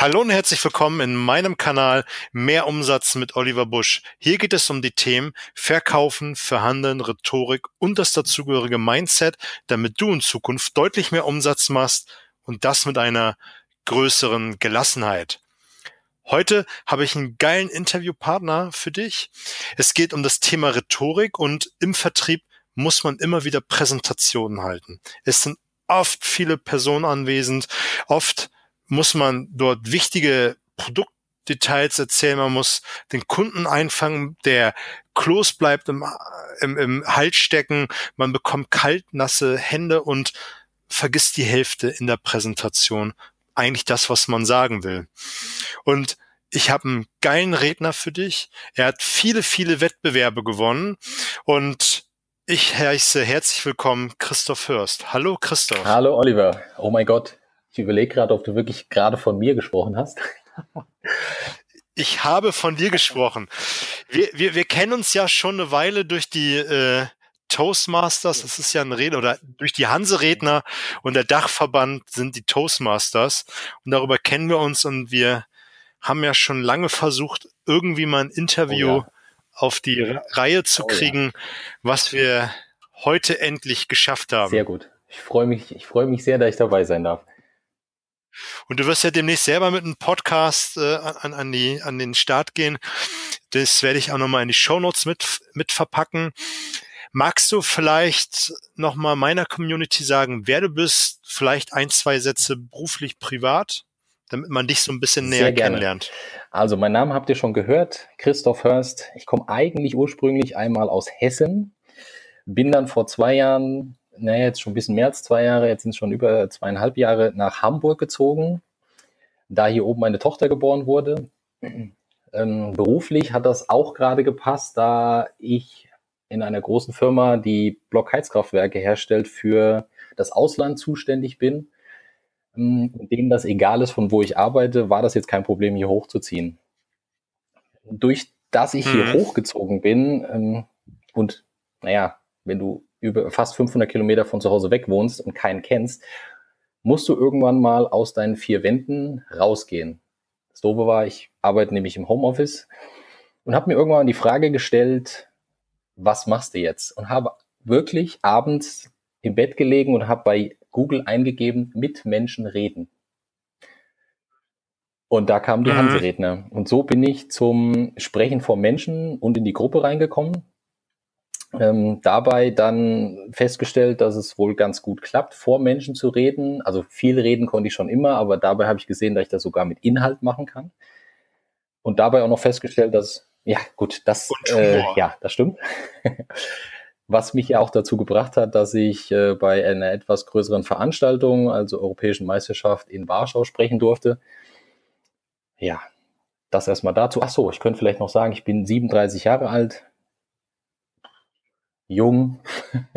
Hallo und herzlich willkommen in meinem Kanal Mehr Umsatz mit Oliver Busch. Hier geht es um die Themen Verkaufen, Verhandeln, Rhetorik und das dazugehörige Mindset, damit du in Zukunft deutlich mehr Umsatz machst und das mit einer größeren Gelassenheit. Heute habe ich einen geilen Interviewpartner für dich. Es geht um das Thema Rhetorik und im Vertrieb muss man immer wieder Präsentationen halten. Es sind oft viele Personen anwesend, oft muss man dort wichtige Produktdetails erzählen, man muss den Kunden einfangen, der Kloß bleibt im, im, im Hals stecken, man bekommt kaltnasse Hände und vergisst die Hälfte in der Präsentation. Eigentlich das, was man sagen will. Und ich habe einen geilen Redner für dich. Er hat viele, viele Wettbewerbe gewonnen und ich heiße herzlich willkommen Christoph Hörst. Hallo Christoph. Hallo Oliver. Oh mein Gott, ich überlege gerade, ob du wirklich gerade von mir gesprochen hast. ich habe von dir gesprochen. Wir, wir, wir kennen uns ja schon eine Weile durch die äh, Toastmasters, das ist ja ein Rede, oder durch die Hanseredner und der Dachverband sind die Toastmasters. Und darüber kennen wir uns und wir haben ja schon lange versucht, irgendwie mal ein Interview oh ja. auf die Reihe zu kriegen, oh ja. was wir heute endlich geschafft haben. Sehr gut. Ich freue mich, ich freue mich sehr, dass ich dabei sein darf. Und du wirst ja demnächst selber mit einem Podcast äh, an, an, die, an den Start gehen. Das werde ich auch nochmal in die Shownotes mit, mit verpacken. Magst du vielleicht nochmal meiner Community sagen, wer du bist? Vielleicht ein, zwei Sätze beruflich, privat, damit man dich so ein bisschen Sehr näher gerne. kennenlernt. Also, mein Name habt ihr schon gehört, Christoph Hörst. Ich komme eigentlich ursprünglich einmal aus Hessen, bin dann vor zwei Jahren naja, jetzt schon ein bisschen mehr als zwei Jahre, jetzt sind es schon über zweieinhalb Jahre nach Hamburg gezogen, da hier oben meine Tochter geboren wurde. Ähm, beruflich hat das auch gerade gepasst, da ich in einer großen Firma, die Blockheizkraftwerke herstellt, für das Ausland zuständig bin. Ähm, denen das egal ist, von wo ich arbeite, war das jetzt kein Problem, hier hochzuziehen. Durch dass ich hier mhm. hochgezogen bin ähm, und naja, wenn du über fast 500 Kilometer von zu Hause weg wohnst und keinen kennst, musst du irgendwann mal aus deinen vier Wänden rausgehen. Das Doofe war, ich arbeite nämlich im Homeoffice und habe mir irgendwann die Frage gestellt, was machst du jetzt? Und habe wirklich abends im Bett gelegen und habe bei Google eingegeben, mit Menschen reden. Und da kamen die mhm. Hanseredner. Und so bin ich zum Sprechen vor Menschen und in die Gruppe reingekommen. Ähm, dabei dann festgestellt, dass es wohl ganz gut klappt, vor Menschen zu reden. Also viel reden konnte ich schon immer, aber dabei habe ich gesehen, dass ich das sogar mit Inhalt machen kann. Und dabei auch noch festgestellt, dass, ja gut, das, äh, ja, das stimmt. Was mich ja auch dazu gebracht hat, dass ich äh, bei einer etwas größeren Veranstaltung, also Europäischen Meisterschaft in Warschau sprechen durfte. Ja, das erstmal dazu. Ach so, ich könnte vielleicht noch sagen, ich bin 37 Jahre alt, Jung.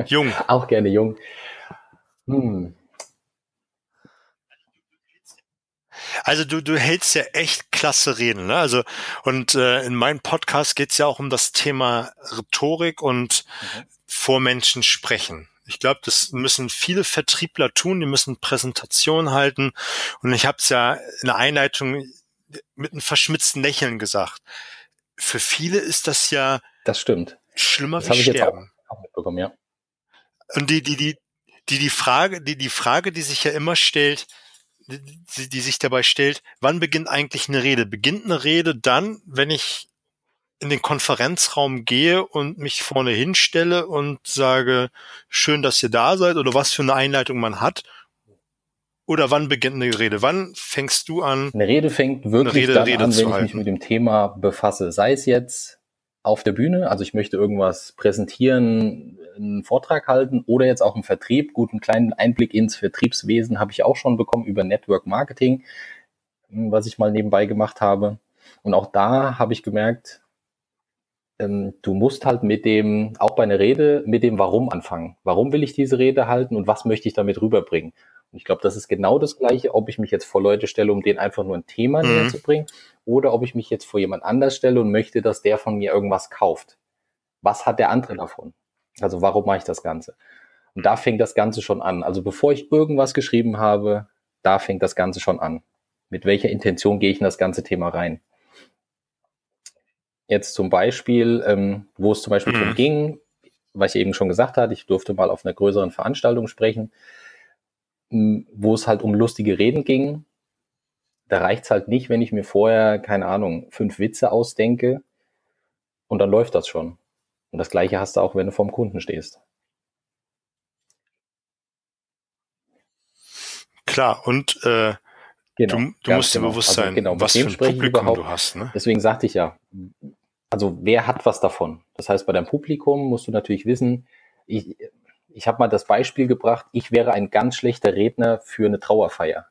Jung. auch gerne jung. Hm. Also du, du hältst ja echt klasse Reden, ne? Also und äh, in meinem Podcast geht's ja auch um das Thema Rhetorik und mhm. vor Menschen sprechen. Ich glaube, das müssen viele Vertriebler tun, die müssen Präsentationen halten. Und ich habe es ja in der Einleitung mit einem verschmitzten Lächeln gesagt. Für viele ist das ja das stimmt. schlimmer das wie Sterben auch mitbekommen, ja. Und die, die, die, die, die Frage, die, die Frage, die sich ja immer stellt, die, die sich dabei stellt, wann beginnt eigentlich eine Rede? Beginnt eine Rede dann, wenn ich in den Konferenzraum gehe und mich vorne hinstelle und sage, schön, dass ihr da seid oder was für eine Einleitung man hat? Oder wann beginnt eine Rede? Wann fängst du an? Eine Rede fängt wirklich Rede, dann Rede an, wenn ich mich mit dem Thema befasse. Sei es jetzt auf der Bühne, also ich möchte irgendwas präsentieren, einen Vortrag halten oder jetzt auch im Vertrieb. Gut, einen kleinen Einblick ins Vertriebswesen habe ich auch schon bekommen über Network Marketing, hm, was ich mal nebenbei gemacht habe. Und auch da habe ich gemerkt, ähm, du musst halt mit dem, auch bei einer Rede, mit dem Warum anfangen. Warum will ich diese Rede halten und was möchte ich damit rüberbringen? Und ich glaube, das ist genau das Gleiche, ob ich mich jetzt vor Leute stelle, um denen einfach nur ein Thema mhm. näher zu bringen, oder ob ich mich jetzt vor jemand anders stelle und möchte, dass der von mir irgendwas kauft. Was hat der andere davon? Also warum mache ich das Ganze? Und da fängt das Ganze schon an. Also bevor ich irgendwas geschrieben habe, da fängt das Ganze schon an. Mit welcher Intention gehe ich in das ganze Thema rein? Jetzt zum Beispiel, ähm, wo es zum Beispiel mhm. darum ging, was ich eben schon gesagt hatte, ich durfte mal auf einer größeren Veranstaltung sprechen, wo es halt um lustige Reden ging. Da reicht es halt nicht, wenn ich mir vorher, keine Ahnung, fünf Witze ausdenke und dann läuft das schon. Und das gleiche hast du auch, wenn du vorm Kunden stehst. Klar, und äh, genau, du, du musst dir genau. bewusst also sein, also, genau, was für ein Publikum du hast. Ne? Deswegen sagte ich ja, also wer hat was davon? Das heißt, bei deinem Publikum musst du natürlich wissen, ich, ich habe mal das Beispiel gebracht, ich wäre ein ganz schlechter Redner für eine Trauerfeier.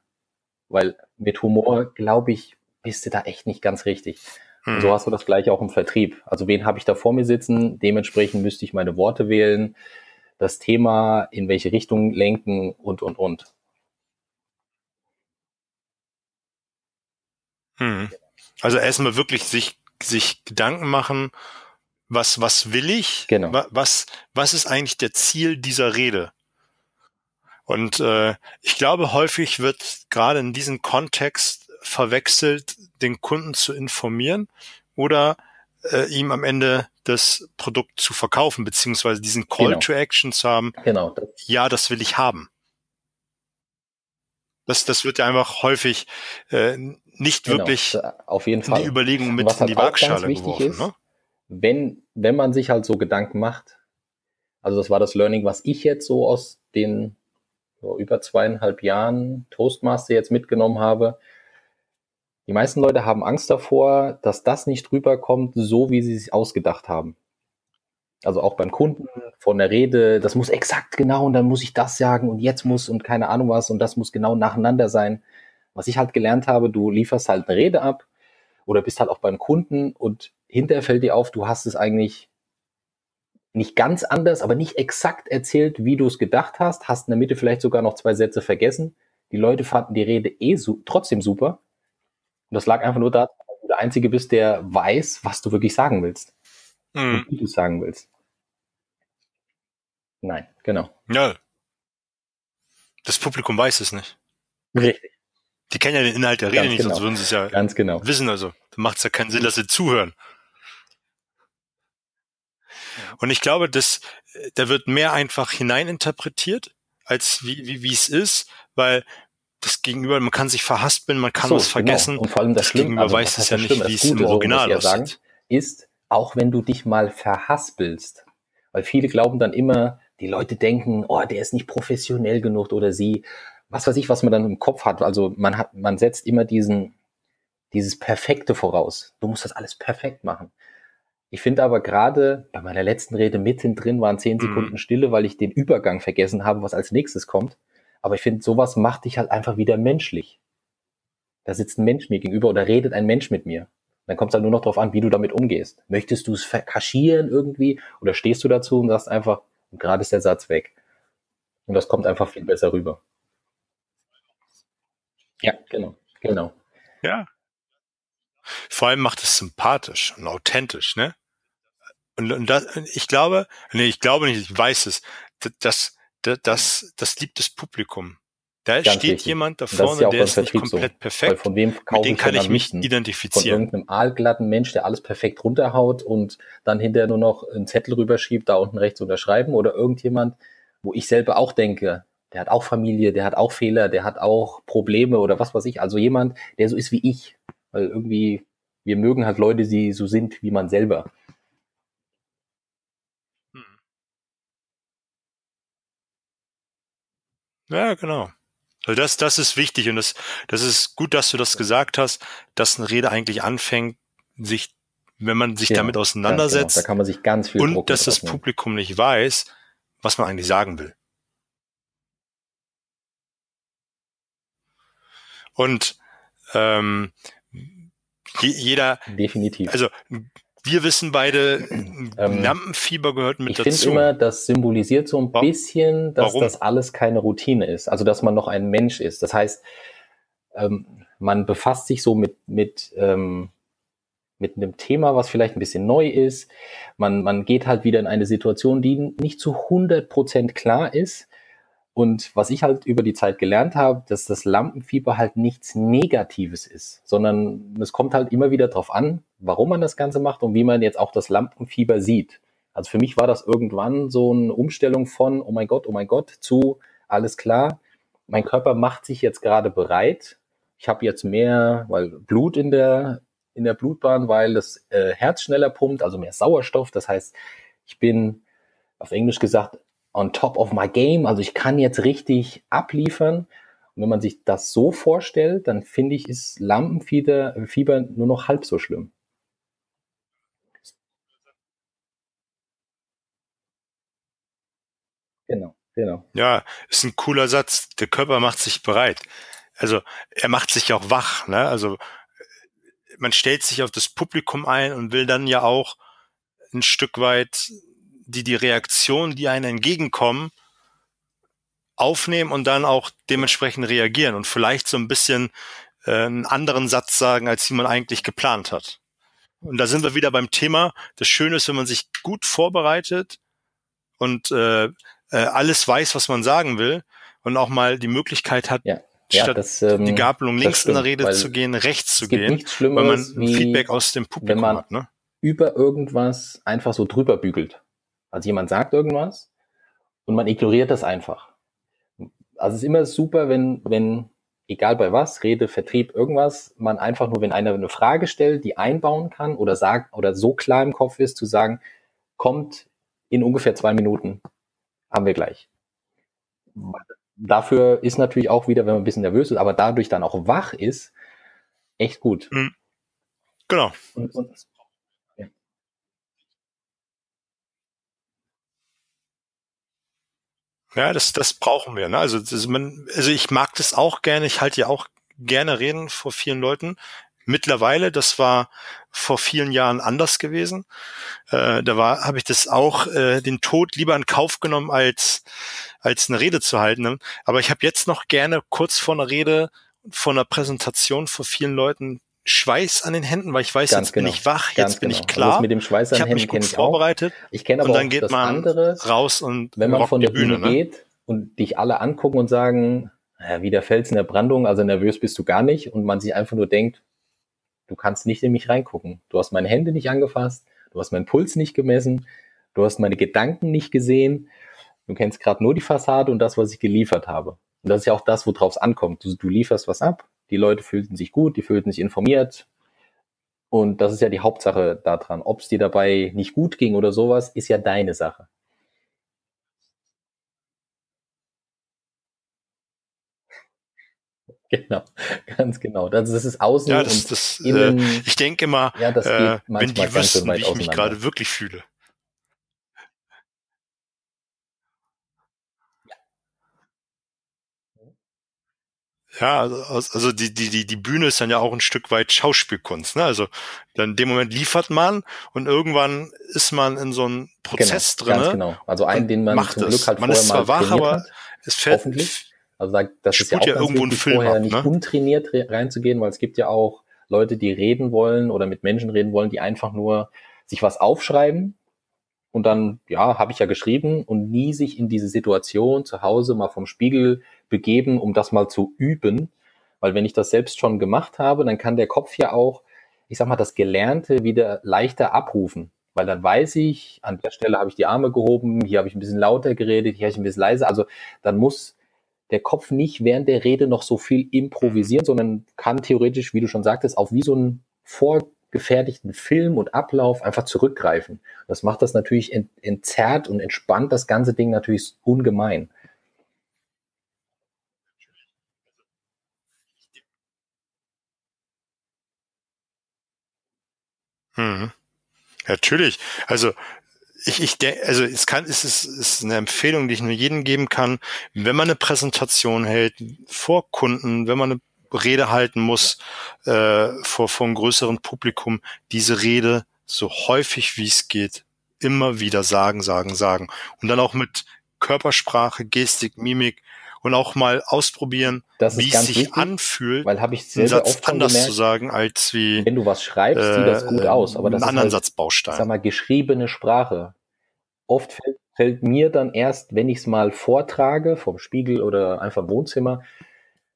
Weil mit Humor, glaube ich, bist du da echt nicht ganz richtig. Hm. So hast du das gleiche auch im Vertrieb. Also wen habe ich da vor mir sitzen? Dementsprechend müsste ich meine Worte wählen, das Thema in welche Richtung lenken und, und, und. Hm. Also erstmal wirklich sich, sich Gedanken machen, was, was will ich? Genau. Was, was ist eigentlich der Ziel dieser Rede? Und äh, ich glaube, häufig wird gerade in diesem Kontext verwechselt, den Kunden zu informieren oder äh, ihm am Ende das Produkt zu verkaufen, beziehungsweise diesen Call genau. to Action zu haben. Genau. Ja, das will ich haben. Das, das wird ja einfach häufig äh, nicht genau, wirklich auf jeden Fall. die Überlegung mit in halt die Waagschale geworfen. Ist, ne? Wenn, wenn man sich halt so Gedanken macht, also das war das Learning, was ich jetzt so aus den so über zweieinhalb Jahren Toastmaster jetzt mitgenommen habe. Die meisten Leute haben Angst davor, dass das nicht rüberkommt, so wie sie sich ausgedacht haben. Also auch beim Kunden von der Rede, das muss exakt genau und dann muss ich das sagen und jetzt muss und keine Ahnung was und das muss genau nacheinander sein. Was ich halt gelernt habe, du lieferst halt eine Rede ab oder bist halt auch beim Kunden und hinterher fällt dir auf, du hast es eigentlich nicht ganz anders, aber nicht exakt erzählt, wie du es gedacht hast, hast in der Mitte vielleicht sogar noch zwei Sätze vergessen. Die Leute fanden die Rede eh su trotzdem super. Und das lag einfach nur daran, dass du der Einzige bist, der weiß, was du wirklich sagen willst. Mhm. Und wie du es sagen willst. Nein, genau. Ja. Das Publikum weiß es nicht. Richtig. Die kennen ja den Inhalt der Rede Ganz nicht, genau. sonst würden sie es ja Ganz genau. wissen. Also, macht es ja keinen Sinn, dass sie zuhören. Und ich glaube, dass da wird mehr einfach hineininterpretiert, als wie, wie, wie es ist, weil das Gegenüber, man kann sich verhaspeln, man kann so, was genau. vergessen. Genau. Und vor allem das, das Gegenüber also, weiß es ja nicht, wie es im Original so. Sagen, ist, auch wenn du dich mal verhaspelst, weil viele glauben dann immer, die Leute denken, oh, der ist nicht professionell genug oder sie, was weiß ich, was man dann im Kopf hat. Also man hat, man setzt immer diesen, dieses Perfekte voraus. Du musst das alles perfekt machen. Ich finde aber gerade bei meiner letzten Rede mittendrin waren zehn mhm. Sekunden Stille, weil ich den Übergang vergessen habe, was als nächstes kommt. Aber ich finde, sowas macht dich halt einfach wieder menschlich. Da sitzt ein Mensch mir gegenüber oder redet ein Mensch mit mir. Dann kommt es halt nur noch darauf an, wie du damit umgehst. Möchtest du es verkaschieren irgendwie oder stehst du dazu und sagst einfach, gerade ist der Satz weg. Und das kommt einfach viel besser rüber. Ja, genau, genau. Ja. Vor allem macht es sympathisch und authentisch, ne? Und, und das, ich glaube, nee, ich glaube nicht, ich weiß es, das, das, das, das liebt das Publikum. Da Ganz steht richtig. jemand da vorne, ja der ist nicht komplett so. perfekt. Weil von wem mit dem kann ich mich identifizieren. Von irgendeinem aalglatten Mensch, der alles perfekt runterhaut und dann hinterher nur noch einen Zettel rüberschiebt, da unten rechts unterschreiben oder irgendjemand, wo ich selber auch denke, der hat auch Familie, der hat auch Fehler, der hat auch Probleme oder was weiß ich. Also jemand, der so ist wie ich. Weil irgendwie, wir mögen halt Leute, die so sind wie man selber. Ja, genau. Also das, das ist wichtig und das, das ist gut, dass du das gesagt hast, dass eine Rede eigentlich anfängt, sich, wenn man sich ja, damit auseinandersetzt. Genau. Da kann man sich ganz viel Und Druck dass das Publikum nicht weiß, was man eigentlich sagen will. Und ähm, jeder, definitiv. Also wir wissen beide, ähm, Lampenfieber gehört mit ich dazu. Ich finde immer, das symbolisiert so ein bisschen, dass Warum? das alles keine Routine ist. Also, dass man noch ein Mensch ist. Das heißt, ähm, man befasst sich so mit, mit, ähm, mit einem Thema, was vielleicht ein bisschen neu ist. Man, man geht halt wieder in eine Situation, die nicht zu 100 Prozent klar ist. Und was ich halt über die Zeit gelernt habe, dass das Lampenfieber halt nichts Negatives ist, sondern es kommt halt immer wieder drauf an, warum man das Ganze macht und wie man jetzt auch das Lampenfieber sieht. Also für mich war das irgendwann so eine Umstellung von, oh mein Gott, oh mein Gott, zu alles klar, mein Körper macht sich jetzt gerade bereit. Ich habe jetzt mehr weil Blut in der, in der Blutbahn, weil das äh, Herz schneller pumpt, also mehr Sauerstoff. Das heißt, ich bin auf Englisch gesagt on top of my game. Also ich kann jetzt richtig abliefern. Und wenn man sich das so vorstellt, dann finde ich, ist Lampenfieber Fieber nur noch halb so schlimm. Genau, genau. Ja, ist ein cooler Satz. Der Körper macht sich bereit. Also er macht sich auch wach. Ne? Also man stellt sich auf das Publikum ein und will dann ja auch ein Stück weit die die Reaktion, die einen entgegenkommen, aufnehmen und dann auch dementsprechend reagieren und vielleicht so ein bisschen äh, einen anderen Satz sagen, als wie man eigentlich geplant hat. Und da sind wir wieder beim Thema. Das Schöne ist, wenn man sich gut vorbereitet und äh, äh, alles weiß, was man sagen will und auch mal die Möglichkeit hat, ja. Ja, statt das, ähm, die Gabelung links stimmt, in der Rede zu gehen, rechts zu gehen, wenn man Feedback aus dem Publikum wenn man hat. Ne? über irgendwas einfach so drüber bügelt. Also jemand sagt irgendwas und man ignoriert das einfach. Also es ist immer super, wenn, wenn, egal bei was, Rede, Vertrieb, irgendwas, man einfach nur, wenn einer eine Frage stellt, die einbauen kann oder sagt, oder so klar im Kopf ist, zu sagen, kommt in ungefähr zwei Minuten, haben wir gleich dafür ist natürlich auch wieder, wenn man ein bisschen nervös ist, aber dadurch dann auch wach ist, echt gut. Mhm. Genau. Und, und, ja. ja, das, das brauchen wir. Ne? Also, das, man, also ich mag das auch gerne. Ich halte ja auch gerne reden vor vielen Leuten. Mittlerweile, das war vor vielen Jahren anders gewesen. Äh, da war, habe ich das auch äh, den Tod lieber in Kauf genommen, als als eine Rede zu halten. Aber ich habe jetzt noch gerne kurz vor einer Rede, vor einer Präsentation vor vielen Leuten Schweiß an den Händen, weil ich weiß, Ganz jetzt genau. bin ich wach, Ganz jetzt bin genau. ich klar. Also mit dem Schweiß an ich habe mich gut ich auch. vorbereitet. Ich kenne aber und dann auch geht das man andere, raus und wenn man von der Bühne, Bühne ne? geht und dich alle angucken und sagen, ja, wie der Fels in der Brandung, also nervös bist du gar nicht und man sich einfach nur denkt, du kannst nicht in mich reingucken. Du hast meine Hände nicht angefasst, du hast meinen Puls nicht gemessen, du hast meine Gedanken nicht gesehen, du kennst gerade nur die Fassade und das, was ich geliefert habe. Und das ist ja auch das, worauf es ankommt. Du, du lieferst was ab, die Leute fühlten sich gut, die fühlten sich informiert. Und das ist ja die Hauptsache daran. Ob es dir dabei nicht gut ging oder sowas, ist ja deine Sache. Genau, ganz genau. Das, das ist außen Ja, das, und das, äh, innen. ich denke immer, ja, äh, wenn die ganz wüssten, wie ich mich gerade wirklich fühle. Ja, also, also die, die, die, die Bühne ist dann ja auch ein Stück weit Schauspielkunst. Ne? Also dann in dem Moment liefert man und irgendwann ist man in so einem Prozess genau, ganz drin. genau. Also einen, den man macht zum. Glück halt Man vorher ist zwar mal wach, aber hat. es fällt, Hoffentlich. Also da- das ist ja auch ja ganz irgendwo wichtig, Film vorher ab, nicht ne? untrainiert re- reinzugehen, weil es gibt ja auch Leute, die reden wollen oder mit Menschen reden wollen, die einfach nur sich was aufschreiben und dann, ja, habe ich ja geschrieben und nie sich in diese Situation zu Hause mal vom Spiegel begeben, um das mal zu üben. Weil wenn ich das selbst schon gemacht habe, dann kann der Kopf ja auch, ich sag mal, das Gelernte wieder leichter abrufen. Weil dann weiß ich, an der Stelle habe ich die Arme gehoben, hier habe ich ein bisschen lauter geredet, hier habe ich ein bisschen leiser. Also dann muss der Kopf nicht während der Rede noch so viel improvisieren, sondern kann theoretisch, wie du schon sagtest, auf wie so einen vorgefertigten Film und Ablauf einfach zurückgreifen. Das macht das natürlich ent entzerrt und entspannt das ganze Ding natürlich ungemein. Mhm. Natürlich. Also ich, ich denke, also es kann, es ist, es ist eine Empfehlung, die ich nur jedem geben kann, wenn man eine Präsentation hält vor Kunden, wenn man eine Rede halten muss äh, vor, vor einem größeren Publikum, diese Rede so häufig wie es geht immer wieder sagen, sagen, sagen. Und dann auch mit Körpersprache, Gestik, Mimik und auch mal ausprobieren, wie es sich wichtig, anfühlt, weil habe ich einen Satz anders zu gemerkt, sagen, als wie wenn du was schreibst, sieht das gut äh, aus, aber das einen ist anderen halt, Satzbaustein. sag mal, geschriebene Sprache. oft fällt, fällt mir dann erst, wenn ich es mal vortrage, vom Spiegel oder einfach im Wohnzimmer,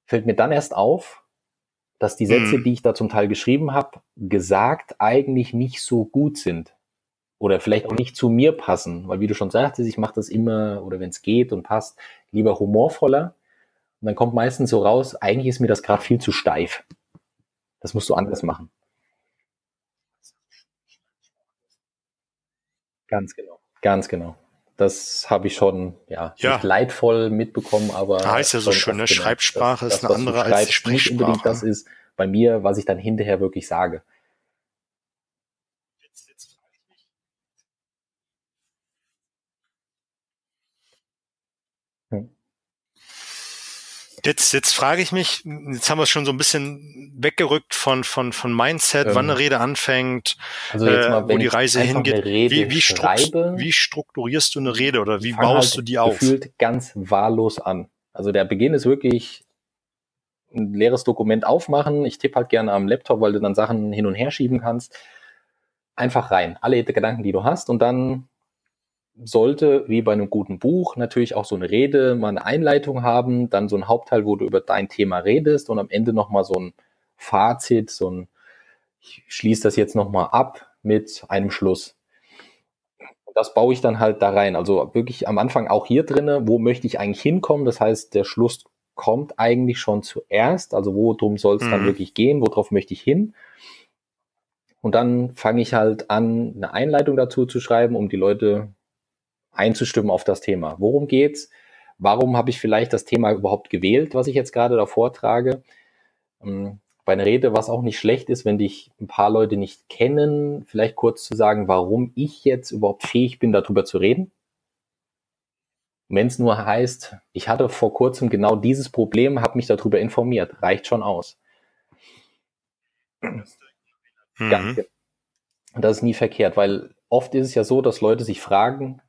fällt mir dann erst auf, dass die Sätze, Mhm. die ich da zum Teil geschrieben habe, gesagt eigentlich nicht so gut sind. Oder vielleicht auch nicht zu mir passen. Weil wie du schon sagtest, ich mache das immer, oder wenn es geht und passt, lieber humorvoller. Und dann kommt meistens so raus, eigentlich ist mir das gerade viel zu steif. Das musst du anders machen. Ganz genau. Ganz genau. Das habe ich schon, ja, Ja. nicht leidvoll mitbekommen, aber. Da heißt ja so schön, ne? Schreibsprache ist eine was du andere als schreibst, nicht unbedingt das ist bei mir, was ich dann hinterher wirklich sage. Jetzt, jetzt frage ich mich, jetzt haben wir es schon so ein bisschen weggerückt von, von, von Mindset, Ähm, wann eine Rede anfängt, Also äh, mal, wo wenn die Reise hingeht. Wie, wie, schreibe, wie strukturierst du eine Rede oder wie baust halt du die auf? gefühlt ganz wahllos an. Also der Beginn ist wirklich ein leeres Dokument aufmachen. Ich tippe halt gerne am Laptop, weil du dann Sachen hin und her schieben kannst. Einfach rein. Alle Gedanken, die du hast und dann sollte, wie bei einem guten Buch, natürlich auch so eine Rede, mal eine Einleitung haben, dann so ein Hauptteil, wo du über dein Thema redest und am Ende nochmal so ein Fazit, so ein, ich schließe das jetzt nochmal ab mit einem Schluss. Und das baue ich dann halt da rein. Also wirklich am Anfang auch hier drinne, wo möchte ich eigentlich hinkommen? Das heißt, der Schluss kommt eigentlich schon zuerst. Also worum soll es dann Mhm. wirklich gehen? Worauf möchte ich hin? Und dann fange ich halt an, eine Einleitung dazu zu schreiben, um die Leute einzustimmen auf das Thema. Worum geht's? Warum habe ich vielleicht das Thema überhaupt gewählt, was ich jetzt gerade da vortrage? Ähm, Bei einer Rede, was auch nicht schlecht ist, wenn dich ein paar Leute nicht kennen, vielleicht kurz zu sagen, warum ich jetzt überhaupt fähig bin, darüber zu reden. Wenn es nur heißt, ich hatte vor kurzem genau dieses Problem, habe mich darüber informiert, reicht schon aus. Mhm. genau. Das ist nie verkehrt, weil oft ist es ja so, dass Leute sich fragen,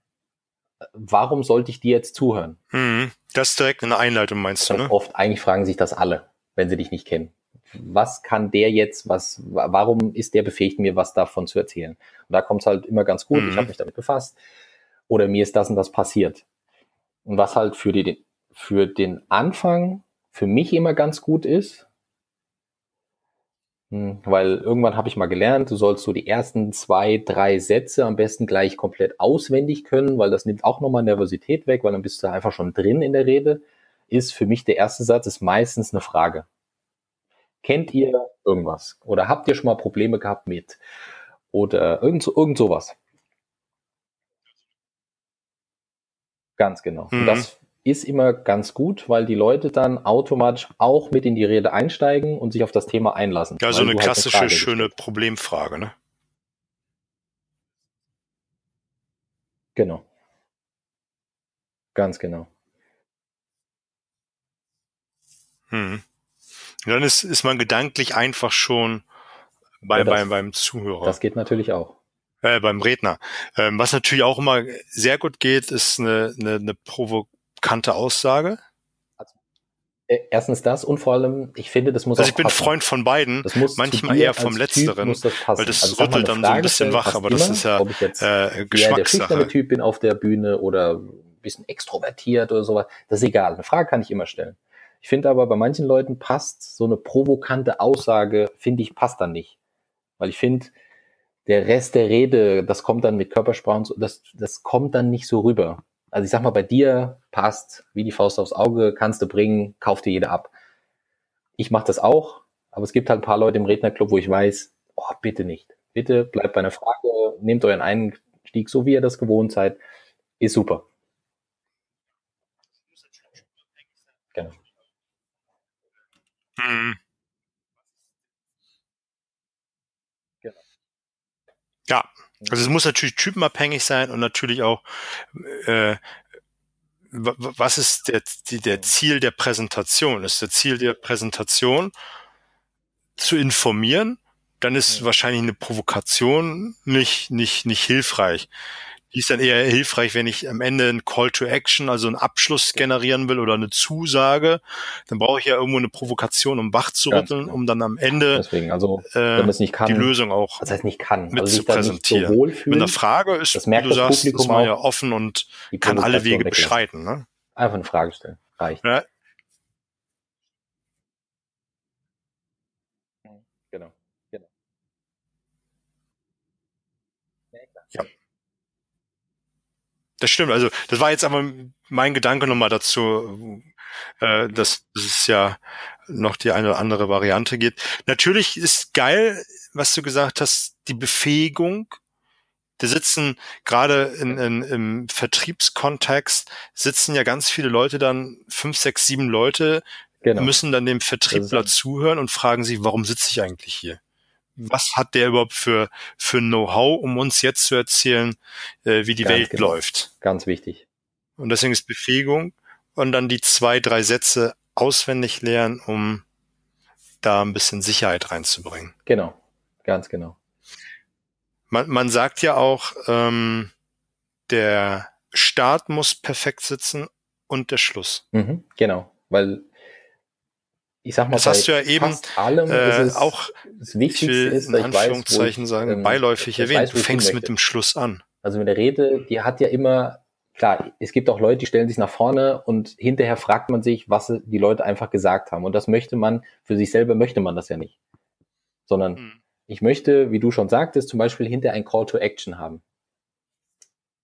warum sollte ich dir jetzt zuhören? Mhm. Das ist direkt eine Einleitung, meinst du, ne? oft eigentlich fragen sich das alle, wenn sie dich nicht kennen. Was kann der jetzt, was, wa- warum ist der befähigt, mir was davon zu erzählen? Und da kommt es halt immer ganz gut, Mhm. ich habe mich damit befasst. Oder mir ist das und das passiert. Und was halt für, die, für den Anfang für mich immer ganz gut ist, weil irgendwann habe ich mal gelernt, du sollst so die ersten zwei, drei Sätze am besten gleich komplett auswendig können, weil das nimmt auch nochmal Nervosität weg, weil dann bist du einfach schon drin in der Rede. Ist für mich der erste Satz ist meistens eine Frage. Kennt ihr irgendwas? Oder habt ihr schon mal Probleme gehabt mit? Oder irgend, irgend sowas. Ganz genau. Mhm. Und das ist immer ganz gut, weil die Leute dann automatisch auch mit in die Rede einsteigen und sich auf das Thema einlassen. Ja, so weil eine du halt klassische, Frage schöne Problemfrage, ne? Genau. Ganz genau. Und dann ist, ist man gedanklich einfach schon bei, Ja, das- beim, beim Zuhörer. Das geht natürlich auch. äh, beim Redner. Ähm, was natürlich auch immer sehr gut geht, ist eine, eine, eine provokante Aussage. Äh, Erstens das und vor allem, ich finde, das muss Also auch ich bin passen. Freund von beiden, Das muss manchmal eher vom Letzteren, das weil das Also rüttelt dann so ein bisschen wach, aber das immer, ist ja ob ich jetzt äh, eher der Geschmackssache. Typ bin auf der Bühne oder ein bisschen extrovertiert oder sowas. Das ist egal. Eine Frage kann ich immer stellen. Ich finde aber, bei manchen Leuten passt so eine provokante Aussage, finde ich, passt dann nicht. Weil ich finde, der Rest der Rede, das kommt dann mit Körpersprache und so, das, das kommt dann nicht so rüber. Also ich sag mal, bei dir passt wie die Faust aufs Auge, kannst du bringen, kauft dir jeder ab. Ich mache das auch, aber es gibt halt ein paar Leute im Rednerclub, wo ich weiß, oh, bitte nicht. Bitte bleibt bei einer Frage, nehmt euren Einstieg so, wie ihr das gewohnt seid. Ist super. Genau. Mhm. Genau. Ja, also es muss natürlich typenabhängig sein und natürlich auch, äh, wa- wa- was ist der, der Ziel der Präsentation? Ist der Ziel der Präsentation zu informieren? Dann ist Ja. wahrscheinlich eine Provokation nicht, nicht, nicht hilfreich. Die ist dann eher hilfreich, wenn ich am Ende ein Call to Action, also einen Abschluss generieren will oder eine Zusage. Dann brauche ich ja irgendwo eine Provokation, um wach zu rütteln, genau. um dann am Ende Deswegen, also, äh, kann, die Lösung auch das heißt nicht kann, mit also zu präsentieren. So mit einer Frage ist, das merkt wie du sagst, Publikum ist man ja offen und kann alle Wege beschreiten. Ne? Einfach eine Frage stellen. Reicht. Ja, Das stimmt. Also das war jetzt aber mein Gedanke nochmal dazu, äh, dass, dass es ja noch die eine oder andere Variante gibt. Natürlich ist geil, was du gesagt hast, die Befähigung. Da sitzen gerade in, in, im Vertriebskontext sitzen ja ganz viele Leute dann, fünf, sechs, sieben Leute, genau. müssen dann dem Vertriebler zuhören und fragen sich, warum sitze ich eigentlich hier? Was hat der überhaupt für, für Know-how, um uns jetzt zu erzählen, äh, wie die Ganz Welt genau. läuft. Ganz wichtig. Und deswegen ist Befähigung und dann die zwei, drei Sätze auswendig lernen, um da ein bisschen Sicherheit reinzubringen. Genau, ganz genau. Man, man sagt ja auch, ähm, der Start muss perfekt sitzen und der Schluss. Mhm, genau, weil ich sag mal, das hast du ja eben allem äh, auch das Wichtigste ich will ist, in Anführungszeichen weiß, sagen, ähm, beiläufig erwähnt, weiß, du fängst mit dem Schluss an. Also mit der Rede, die hat ja immer, klar, es gibt auch Leute, die stellen sich nach vorne und hinterher fragt man sich, was die Leute einfach gesagt haben. Und das möchte man, für sich selber möchte man das ja nicht. Sondern hm. ich möchte, wie du schon sagtest, zum Beispiel hinter ein Call to Action haben.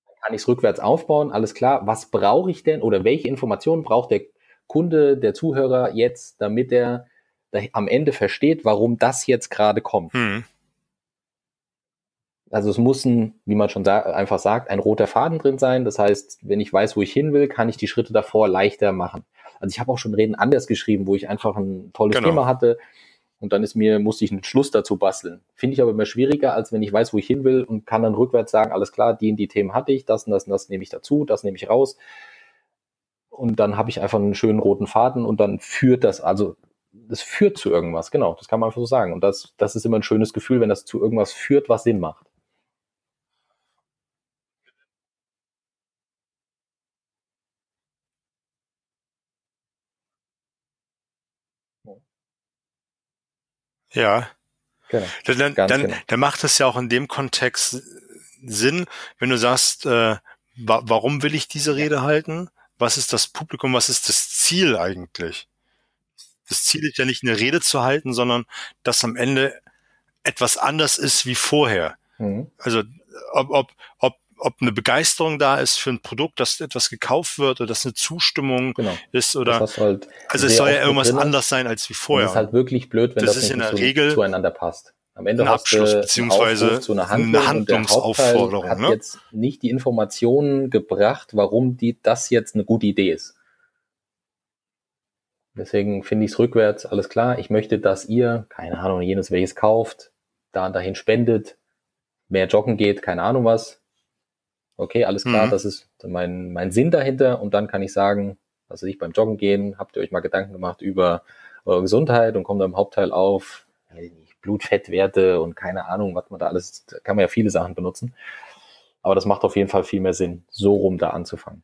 Dann kann ich es rückwärts aufbauen, alles klar, was brauche ich denn oder welche Informationen braucht der Kunde, der Zuhörer jetzt, damit er am Ende versteht, warum das jetzt gerade kommt. Hm. Also es muss ein, wie man schon sa einfach sagt, ein roter Faden drin sein. Das heißt, wenn ich weiß, wo ich hin will, kann ich die Schritte davor leichter machen. Also ich habe auch schon Reden anders geschrieben, wo ich einfach ein tolles genau. Thema hatte und dann ist mir, musste ich einen Schluss dazu basteln. Finde ich aber immer schwieriger, als wenn ich weiß, wo ich hin will und kann dann rückwärts sagen, alles klar, die und die Themen hatte ich, das und das und das nehme ich dazu, das nehme ich raus und dann habe ich einfach einen schönen roten Faden und dann führt das, also das führt zu irgendwas, genau, das kann man einfach so sagen. Und das, das ist immer ein schönes Gefühl, wenn das zu irgendwas führt, was Sinn macht. Ja. Genau. Dann, dann, genau. dann macht es ja auch in dem Kontext Sinn, wenn du sagst, äh, wa warum will ich diese Rede halten? Was ist das Publikum, was ist das Ziel eigentlich? Das Ziel ist ja nicht eine Rede zu halten, sondern dass am Ende etwas anders ist wie vorher. Mhm. Also ob, ob, ob, ob eine Begeisterung da ist für ein Produkt, dass etwas gekauft wird oder dass eine Zustimmung genau. ist oder halt also es soll ja irgendwas anders sein als wie vorher. Das ist halt wirklich blöd, wenn das, das nicht in der Regel zueinander passt. Am Ende ein Abschluss beziehungsweise zu einer Handlung eine Handlungsaufforderung. hat ne? jetzt nicht die Informationen gebracht, warum die das jetzt eine gute Idee ist. Deswegen finde ich es rückwärts alles klar. Ich möchte, dass ihr, keine Ahnung, jenes welches kauft, da und dahin spendet, mehr joggen geht, keine Ahnung was. Okay, alles klar, mhm. das ist mein, mein Sinn dahinter. Und dann kann ich sagen, also ich beim Joggen gehen, habt ihr euch mal Gedanken gemacht über eure Gesundheit und kommt im Hauptteil auf, Blutfettwerte und keine Ahnung, was man da alles, da kann man ja viele Sachen benutzen. Aber das macht auf jeden Fall viel mehr Sinn, so rum da anzufangen.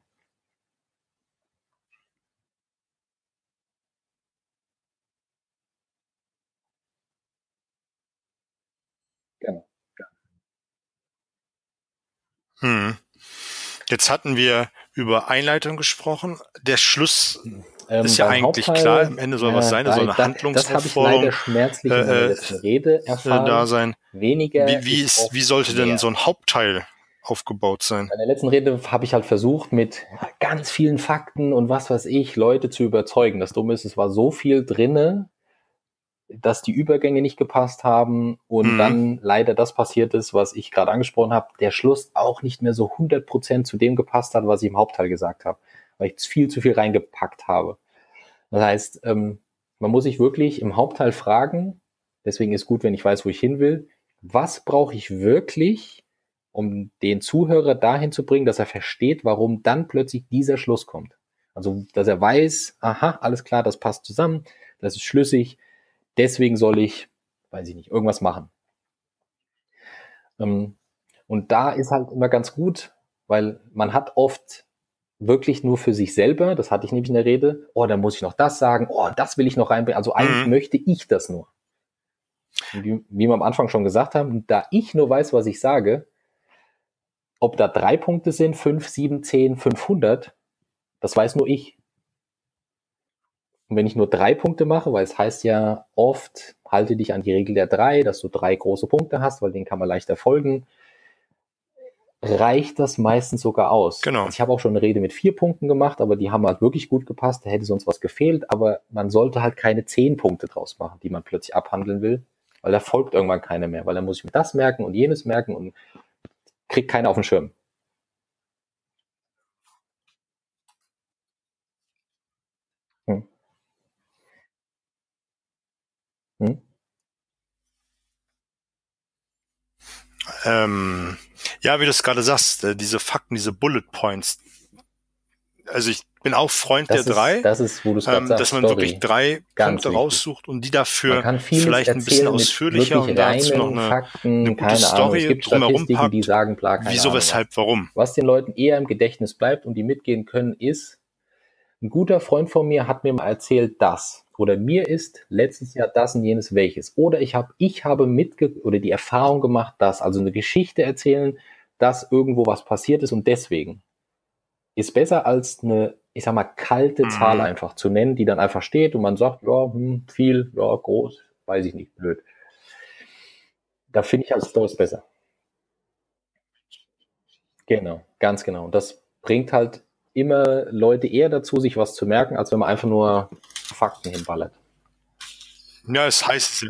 Genau. Hm. Jetzt hatten wir über Einleitung gesprochen. Der Schluss hm. Ähm, ist ja eigentlich Hauptteil, klar, am Ende soll was sein, da soll eine da, Handlungsaufforderung das schmerzlich in der letzten Rede erfahren. da sein. Weniger wie, wie, ist, wie sollte mehr. denn so ein Hauptteil aufgebaut sein? In der letzten Rede habe ich halt versucht, mit ganz vielen Fakten und was weiß ich, Leute zu überzeugen. Das Dumme ist, es war so viel drinne, dass die Übergänge nicht gepasst haben und mhm. dann leider das passiert ist, was ich gerade angesprochen habe, der Schluss auch nicht mehr so 100% zu dem gepasst hat, was ich im Hauptteil gesagt habe weil ich viel zu viel reingepackt habe. Das heißt, ähm, man muss sich wirklich im Hauptteil fragen, deswegen ist gut, wenn ich weiß, wo ich hin will, was brauche ich wirklich, um den Zuhörer dahin zu bringen, dass er versteht, warum dann plötzlich dieser Schluss kommt. Also, dass er weiß, aha, alles klar, das passt zusammen, das ist schlüssig, deswegen soll ich, weiß ich nicht, irgendwas machen. Ähm, und da ist halt immer ganz gut, weil man hat oft wirklich nur für sich selber, das hatte ich nämlich in der Rede, oh, dann muss ich noch das sagen, oh, das will ich noch reinbringen. Also eigentlich mhm. möchte ich das nur. Wie, wie wir am Anfang schon gesagt haben, da ich nur weiß, was ich sage, ob da drei Punkte sind, fünf, sieben, zehn, 500, das weiß nur ich. Und wenn ich nur drei Punkte mache, weil es heißt ja oft, halte dich an die Regel der drei, dass du drei große Punkte hast, weil den kann man leichter folgen, reicht das meistens sogar aus. Genau. Also ich habe auch schon eine Rede mit vier Punkten gemacht, aber die haben halt wirklich gut gepasst, da hätte sonst was gefehlt, aber man sollte halt keine zehn Punkte draus machen, die man plötzlich abhandeln will, weil da folgt irgendwann keiner mehr, weil da muss ich mir das merken und jenes merken und kriegt keiner auf den Schirm. Hm. Hm? Ähm, ja, wie du es gerade sagst, äh, diese Fakten, diese Bullet Points. Also ich bin auch Freund das der ist, drei, das ist, wo du ähm, sagst, dass man Story. wirklich drei Ganz Punkte wichtig. raussucht und die dafür vielleicht ein bisschen ausführlicher und dazu noch eine, Fakten, eine gute. Story drumherum packt. die sagen, keine wieso, Ahnung weshalb, warum. Was den Leuten eher im Gedächtnis bleibt und die mitgehen können, ist, ein guter Freund von mir hat mir mal erzählt, das. Oder mir ist letztes Jahr das und jenes welches. Oder ich habe, ich habe mitge oder die Erfahrung gemacht, dass, also eine Geschichte erzählen, dass irgendwo was passiert ist und deswegen. Ist besser als eine, ich sag mal, kalte Mhm. Zahl einfach zu nennen, die dann einfach steht und man sagt, ja, hm, viel, ja, groß, weiß ich nicht, blöd. Da finde ich als Stories besser. Genau, ganz genau. Und das bringt halt immer Leute eher dazu, sich was zu merken, als wenn man einfach nur Fakten hinballert. Ja, es heißt,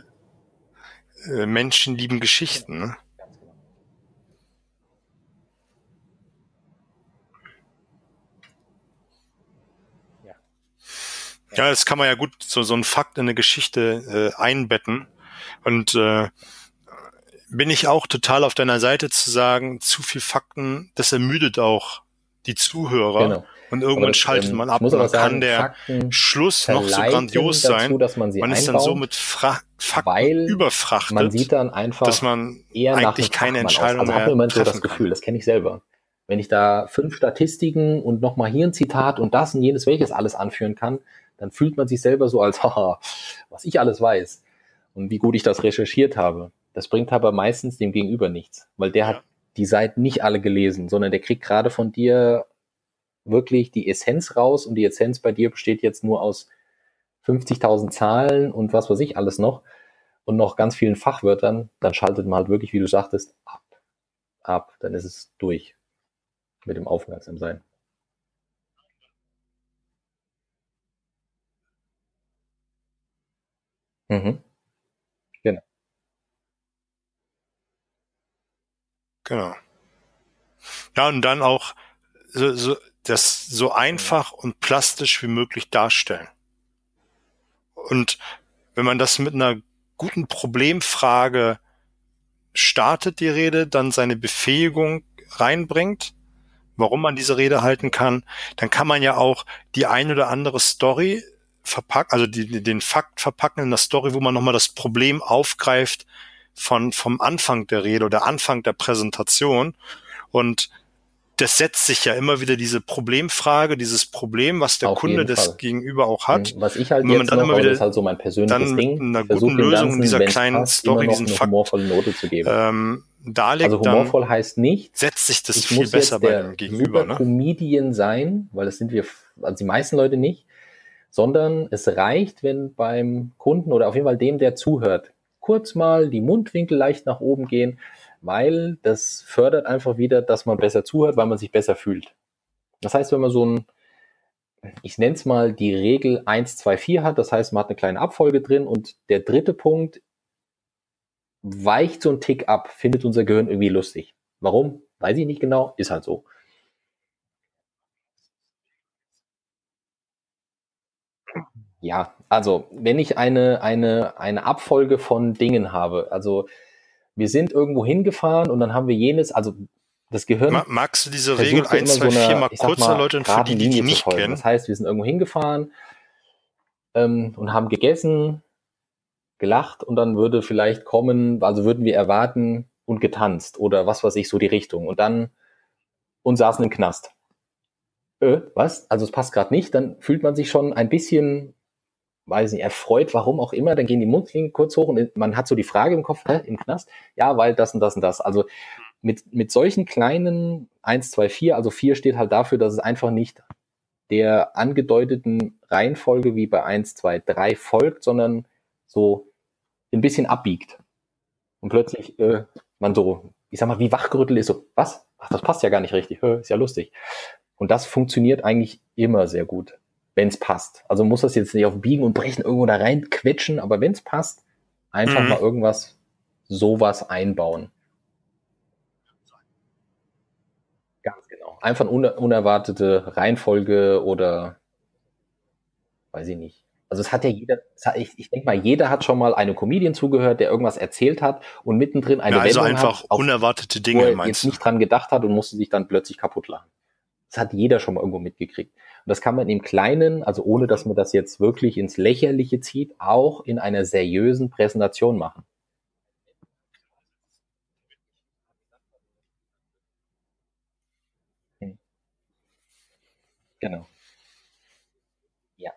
äh, Menschen lieben Geschichten. Ne? Ja. Das kann man ja gut so, so ein Fakt in eine Geschichte äh, einbetten. Und äh, bin ich auch total auf deiner Seite zu sagen, zu viel Fakten, das ermüdet auch die Zuhörer. Genau. Und irgendwann das, schaltet ähm, man ab. Und dann kann sagen, der Fakten Schluss noch so grandios sein. dass man sie Man ist dann so mit Fra Fakten weil überfrachtet, man sieht dann einfach dass man eher nach eigentlich keine Fachmann aus. Entscheidung Also hat mehr man immer so das treffen kann. Gefühl, das kenne ich selber. Wenn ich da fünf Statistiken und nochmal hier ein Zitat und das und jenes welches alles anführen kann, dann fühlt man sich selber so als, haha, was ich alles weiß und wie gut ich das recherchiert habe. Das bringt aber meistens dem Gegenüber nichts, weil der Ja. hat die Seiten nicht alle gelesen, sondern der kriegt gerade von dir wirklich die Essenz raus und die Essenz bei dir besteht jetzt nur aus 50.000 Zahlen und was weiß ich alles noch und noch ganz vielen Fachwörtern, dann schaltet man halt wirklich, wie du sagtest, ab. Ab, dann ist es durch mit dem Aufmerksamsein. Mhm. Genau. Genau. Ja, und dann auch so, so, das so einfach und plastisch wie möglich darstellen. Und wenn man das mit einer guten Problemfrage startet, die Rede, dann seine Befähigung reinbringt, warum man diese Rede halten kann, dann kann man ja auch die ein oder andere Story verpacken, also die, den Fakt verpacken in einer Story, wo man nochmal das Problem aufgreift von, vom Anfang der Rede oder Anfang der Präsentation. Und das setzt sich ja immer wieder diese Problemfrage, dieses Problem, was der Auf Kunde des Fall. Gegenüber auch hat. Was ich halt jetzt dann noch, immer wieder- das ist halt so mein persönliches dann mit Ding, einer versuche guten Lösung Ganzen, dieser kleinen passt, Story, diesen eine Fakt, humorvolle Note zu geben. ähm, darlegt, also dann humorvoll heißt nicht, setzt sich das viel besser bei dem Gegenüber. super Ne? Comedian sein, weil das sind wir, also die meisten Leute nicht, sondern es reicht, wenn beim Kunden oder auf jeden Fall dem, der zuhört, kurz mal die Mundwinkel leicht nach oben gehen, weil das fördert einfach wieder, dass man besser zuhört, weil man sich besser fühlt. Das heißt, wenn man so ein, ich nenne es mal die Regel 1, 2, 4 hat, das heißt, man hat eine kleine Abfolge drin und der dritte Punkt weicht so ein Tick ab, findet unser Gehirn irgendwie lustig. Warum? Weiß ich nicht genau, ist halt so. Ja, also wenn ich eine, eine, eine Abfolge von Dingen habe, also wir sind irgendwo hingefahren und dann haben wir jenes, also das Gehirn Ma- Magst du diese Regel versucht ja 1, immer 2, 4 mal ich sag kurz erläutern für die, die die nicht kennen? Das heißt, wir sind irgendwo hingefahren ähm, und haben gegessen, gelacht und dann würde vielleicht kommen, also würden wir erwarten und getanzt oder was weiß ich, so die Richtung. Und dann und saßen im Knast. Äh, was? Also es passt gerade nicht, dann fühlt man sich schon ein bisschen, weiß nicht, erfreut, warum auch immer, dann gehen die Mundwinkel kurz hoch und man hat so die Frage im Kopf, hä, im Knast? Ja, weil das und das und das. Also mit, mit solchen kleinen 1, 2, 4, also 4 steht halt dafür, dass es einfach nicht der angedeuteten Reihenfolge wie bei 1, 2, 3 folgt, sondern so ein bisschen abbiegt. Und plötzlich äh, man so, ich sag mal, wie wachgerüttelt ist, so, was? Ach, das passt ja gar nicht richtig, ist ja lustig. Und das funktioniert eigentlich immer sehr gut, wenn es passt. Also muss das jetzt nicht auf Biegen und Brechen irgendwo da rein quetschen, aber wenn es passt, einfach mhm. mal irgendwas, sowas einbauen. Ganz genau. Einfach eine unerwartete Reihenfolge oder weiß ich nicht. Also es hat ja jeder, hat, ich, ich denke mal, jeder hat schon mal einem Comedian zugehört, der irgendwas erzählt hat und mittendrin eine ja, also Wendung einfach hat, unerwartete Dinge, wo er jetzt nicht dran gedacht hat und musste sich dann plötzlich kaputt lachen. Das hat jeder schon mal irgendwo mitgekriegt. Und das kann man im Kleinen, also ohne dass man das jetzt wirklich ins Lächerliche zieht, auch in einer seriösen Präsentation machen. Hm. Genau. Ja.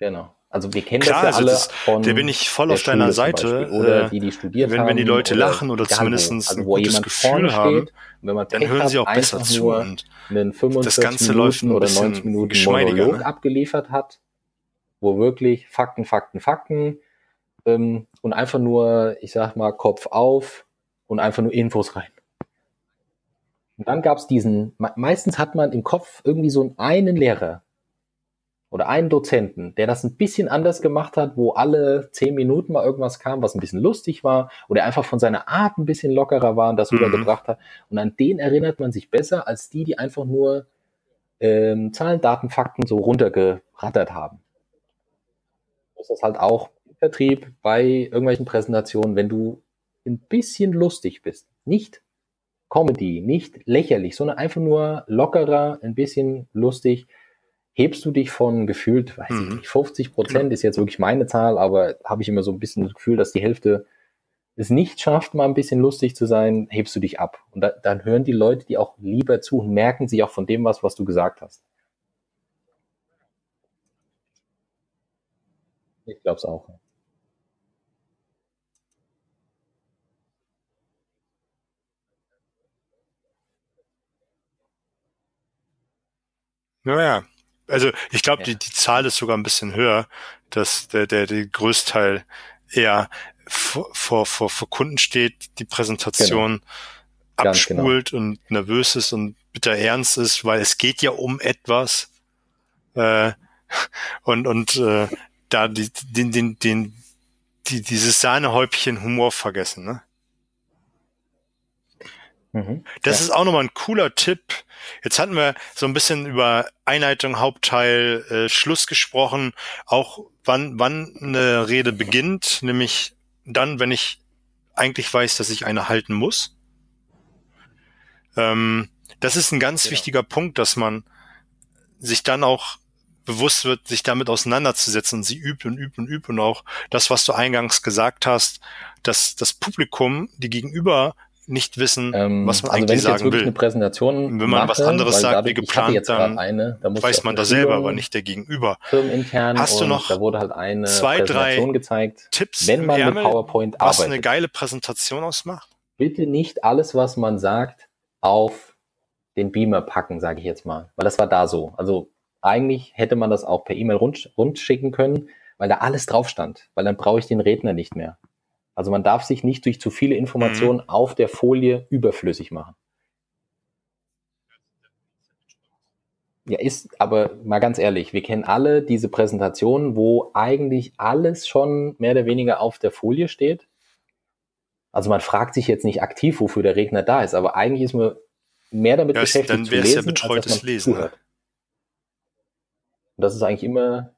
Genau. Also wir kennen Klar, das ja also alle das, von Da bin ich voll auf deiner Seite. Oder äh, die, die studiert wenn, haben. Wenn die Leute oder lachen oder zumindest also, ein gutes Gefühl haben, dann hören sie auch besser zu. Und einen 45 das Ganze läuft ein oder 90 Minuten Monolog ne? abgeliefert hat, wo wirklich Fakten, Fakten, Fakten ähm, und einfach nur, ich sag mal, Kopf auf und einfach nur Infos rein. Und dann gab's diesen, meistens hat man im Kopf irgendwie so einen Lehrer, oder einen Dozenten, der das ein bisschen anders gemacht hat, wo alle zehn Minuten mal irgendwas kam, was ein bisschen lustig war oder einfach von seiner Art ein bisschen lockerer war und das mhm. rübergebracht hat. Und an den erinnert man sich besser als die, die einfach nur ähm, Zahlen, Daten, Fakten so runtergerattert haben. Das ist halt auch im Vertrieb bei irgendwelchen Präsentationen, wenn du ein bisschen lustig bist, nicht Comedy, nicht lächerlich, sondern einfach nur lockerer, ein bisschen lustig, hebst du dich von gefühlt, weiß mhm. ich nicht, 50 Prozent ist jetzt wirklich meine Zahl, aber habe ich immer so ein bisschen das Gefühl, dass die Hälfte es nicht schafft, mal ein bisschen lustig zu sein, hebst du dich ab. Und da, dann hören die Leute die auch lieber zu und merken sich auch von dem was, was du gesagt hast. Ich glaube es auch. Naja, also ich glaube, ja. die, die Zahl ist sogar ein bisschen höher, dass der, der, der Größteil eher vor, vor, vor, vor Kunden steht, die Präsentation genau. abspult genau. und nervös ist und bitter ernst ist, weil es geht ja um etwas. Äh, und und äh, da die, den, den, den, die, dieses Sahnehäubchen Humor vergessen, ne? Mhm, das ja. ist auch nochmal ein cooler Tipp. Jetzt hatten wir so ein bisschen über Einleitung, Hauptteil, äh, Schluss gesprochen, auch wann, wann eine Rede beginnt, nämlich dann, wenn ich eigentlich weiß, dass ich eine halten muss. Ähm, das ist ein ganz genau. wichtiger Punkt, dass man sich dann auch bewusst wird, sich damit auseinanderzusetzen und sie übt und übt und übt und auch das, was du eingangs gesagt hast, dass das Publikum, die Gegenüber nicht wissen, ähm, was man also eigentlich sagen will. Eine Präsentation wenn man mache, was anderes sagt wie geplant, dann eine, da weiß man da selber, aber nicht der Gegenüber. Firmenintern Hast du noch da wurde halt eine zwei, Präsentation drei gezeigt, Tipps wenn man Ärmel, mit PowerPoint was arbeitet. eine geile Präsentation ausmacht? Bitte nicht alles, was man sagt, auf den Beamer packen, sage ich jetzt mal, weil das war da so. Also eigentlich hätte man das auch per E-Mail rund, rund schicken können, weil da alles drauf stand, weil dann brauche ich den Redner nicht mehr. Also man darf sich nicht durch zu viele Informationen mhm. auf der Folie überflüssig machen. Ja, ist, aber mal ganz ehrlich, wir kennen alle diese Präsentationen, wo eigentlich alles schon mehr oder weniger auf der Folie steht. Also man fragt sich jetzt nicht aktiv, wofür der Redner da ist, aber eigentlich ist man mehr damit ja, beschäftigt dann zu lesen, ja betreutes als dass man Lesen. zuhört. Und das ist eigentlich immer.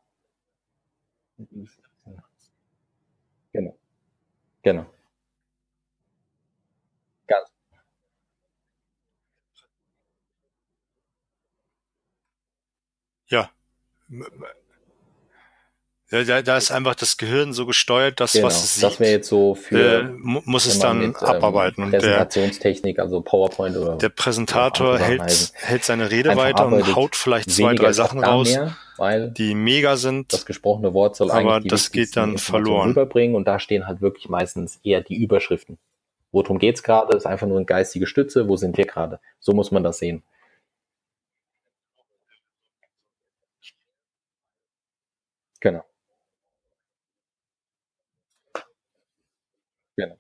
Genau. Ganz Ja. Ja, da, da ist einfach das Gehirn so gesteuert, dass Genau, was es sieht, das wäre jetzt so für äh, mu- muss es dann mit, ähm, abarbeiten. Und der, Präsentationstechnik, also PowerPoint oder der Präsentator Sachen hält, hält seine Rede weiter und haut vielleicht zwei, drei Sachen raus, mehr, weil die mega sind. das gesprochene Wort soll Aber das geht dann verloren. rüberbringen und da stehen halt wirklich meistens eher die Überschriften. Worum geht's gerade? Ist einfach nur eine geistige Stütze. Wo sind wir gerade? So muss man das sehen. Genau. Genau.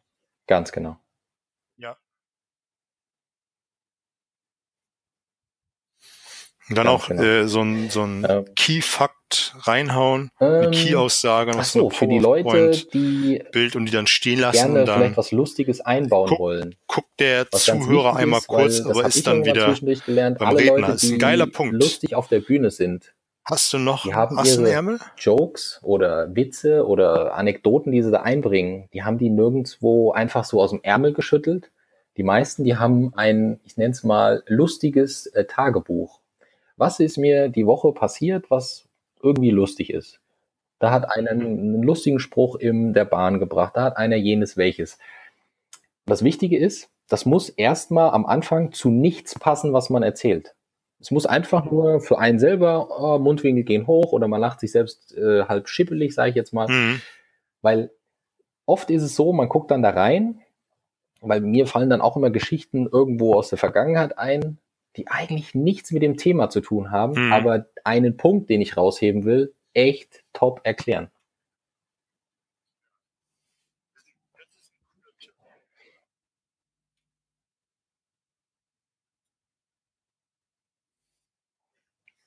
Ganz genau. Ja. Und dann Ganz auch genau. äh, so ein, so ein Ähm, Key-Fakt reinhauen, eine ähm, Key-Aussage, was so, ein für die Leute, die Bild und die dann stehen lassen gerne und dann vielleicht was Lustiges einbauen Guck, wollen. guckt der Zuhörer einmal ist, kurz, aber ist dann wieder beim Alle Redner. Leute, Ist ein geiler Punkt. lustig auf der Bühne sind, Hast du noch die haben ihre? Jokes oder Witze oder Anekdoten, die sie da einbringen, die haben die nirgendwo einfach so aus dem Ärmel geschüttelt. Die meisten, die haben ein, ich nenne es mal, lustiges äh, Tagebuch. Was ist mir die Woche passiert, was irgendwie lustig ist? Da hat einer einen lustigen Spruch in der Bahn gebracht, da hat einer jenes welches. Das Wichtige ist, das muss erstmal am Anfang zu nichts passen, was man erzählt. Es muss einfach nur für einen selber, oh, Mundwinkel gehen hoch oder man lacht sich selbst äh, halb schippelig, sage ich jetzt mal. Mhm. Weil oft ist es so, man guckt dann da rein, weil mir fallen dann auch immer Geschichten irgendwo aus der Vergangenheit ein, die eigentlich nichts mit dem Thema zu tun haben, Mhm. aber einen Punkt, den ich rausheben will, echt top erklären.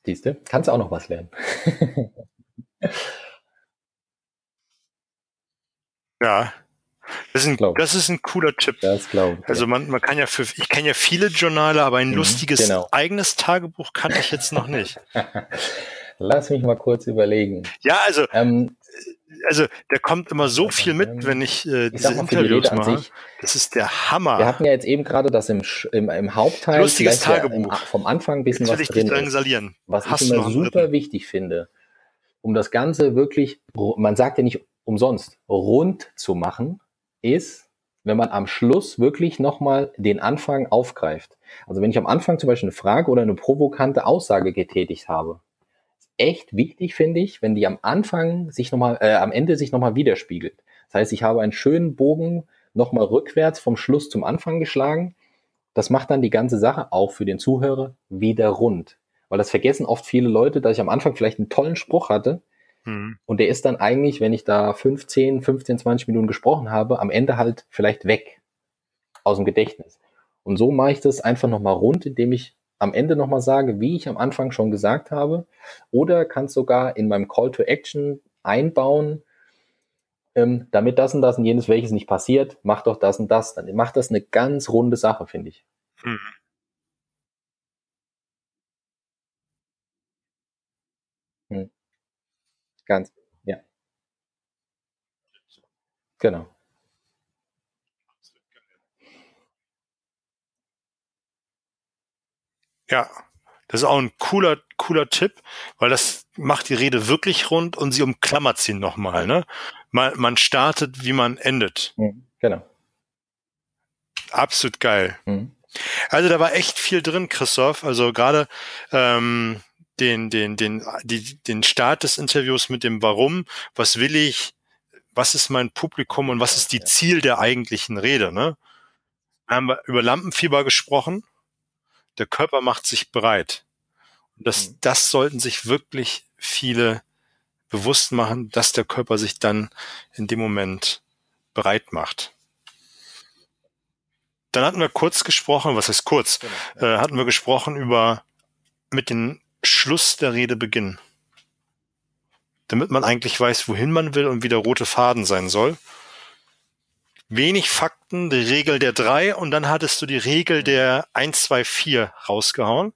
Siehste, kannst du auch noch was lernen. Ja. Das ist, ein, Glaub. das ist ein cooler Tipp. Das glaube ich. Also man, man kann ja für, ich kenne ja viele Journale, aber ein Mhm, lustiges genau. eigenes Tagebuch kannte ich jetzt noch nicht. Lass mich mal kurz überlegen. Ja, also, Ähm, also da kommt immer so viel mit, wenn ich äh, diese die Interviews an mache. sich, Das ist der Hammer. wir hatten ja jetzt eben gerade das im, im, im Hauptteil, Lustiges vielleicht ja im, Tagebuch. vom Anfang ein bisschen Jetzt was ich drin ist. Was Hast ich immer super wichtig finde, um das Ganze wirklich, man sagt ja nicht umsonst, rund zu machen, ist, wenn man am Schluss wirklich nochmal den Anfang aufgreift. Also wenn ich am Anfang zum Beispiel eine Frage oder eine provokante Aussage getätigt habe, echt wichtig, finde ich, wenn die am Anfang sich nochmal, äh, am Ende sich nochmal widerspiegelt. Das heißt, ich habe einen schönen Bogen nochmal rückwärts vom Schluss zum Anfang geschlagen. Das macht dann die ganze Sache auch für den Zuhörer wieder rund. Weil das vergessen oft viele Leute, dass ich am Anfang vielleicht einen tollen Spruch hatte Hm. und der ist dann eigentlich, wenn ich da 15, 15, 20 Minuten gesprochen habe, am Ende halt vielleicht weg aus dem Gedächtnis. Und so mache ich das einfach nochmal rund, indem ich am Ende nochmal sage, wie ich am Anfang schon gesagt habe. Oder kann es sogar in meinem Call to Action einbauen, ähm, damit das und das und jenes welches nicht passiert, mach doch das und das. Dann macht das eine ganz runde Sache, finde ich. Hm. Hm. Ganz, ja. Genau. Ja, das ist auch ein cooler, cooler Tipp, weil das macht die Rede wirklich rund und sie umklammert sie nochmal. Ne? Man, man startet, wie man endet. Mhm. Genau. Absolut geil. Mhm. Also da war echt viel drin, Christoph. Also gerade ähm, den, den, den, die, den Start des Interviews mit dem Warum, was will ich, was ist mein Publikum und was ist die. Ziel der eigentlichen Rede. Ne? Haben wir über Lampenfieber gesprochen. Der Körper macht sich bereit. Und das, Mhm. das sollten sich wirklich viele bewusst machen, dass der Körper sich dann in dem Moment bereit macht. Dann hatten wir kurz gesprochen, was heißt kurz, genau. äh, hatten wir gesprochen über mit dem Schluss der Rede beginnen. Damit man eigentlich weiß, wohin man will und wie der rote Faden sein soll. Wenig Fakten, die Regel der drei und dann hattest du die Regel der 1, 2, 4 rausgehauen,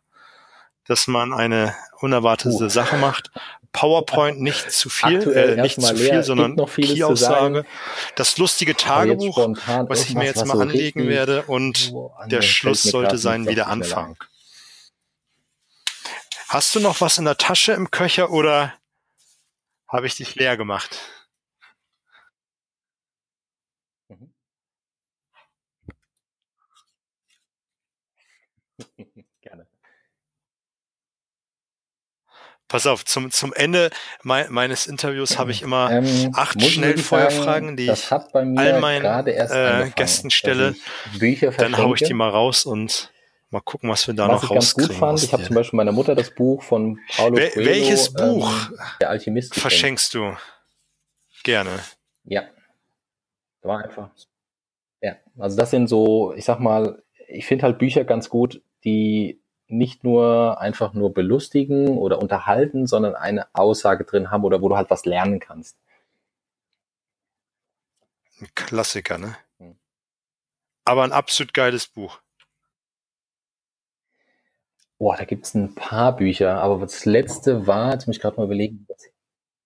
dass man eine unerwartete Uh. Sache macht. PowerPoint nicht zu viel, Aktuell äh, nicht zu leer, viel, gibt sondern Key-Aussage. Das lustige Tagebuch, was ich mir jetzt mal so anlegen werde und an- der Schluss sollte sein wie der Anfang. Hast du noch was in der Tasche im Köcher oder habe ich dich leer gemacht. Pass auf, zum, zum Ende me meines Interviews habe ich immer ähm, acht Schnellfeuerfragen, die ich all meinen äh, Gästen stelle. Dann haue ich die mal raus und mal gucken, was wir da was noch rauskriegen. Ich ganz gut fand, ich habe zum Beispiel meiner Mutter das Buch von Paulo Wel Coelho, Welches Buch ähm, Der Alchemist verschenkst du? Gerne. Ja. War einfach. Ja, also das sind so, ich sag mal, ich finde halt Bücher ganz gut, die nicht nur einfach nur belustigen oder unterhalten, sondern eine Aussage drin haben oder wo du halt was lernen kannst. Ein Klassiker, ne? Hm. Aber ein absolut geiles Buch. Boah, da gibt's ein paar Bücher, aber das letzte war, jetzt muss ich gerade mal überlegen.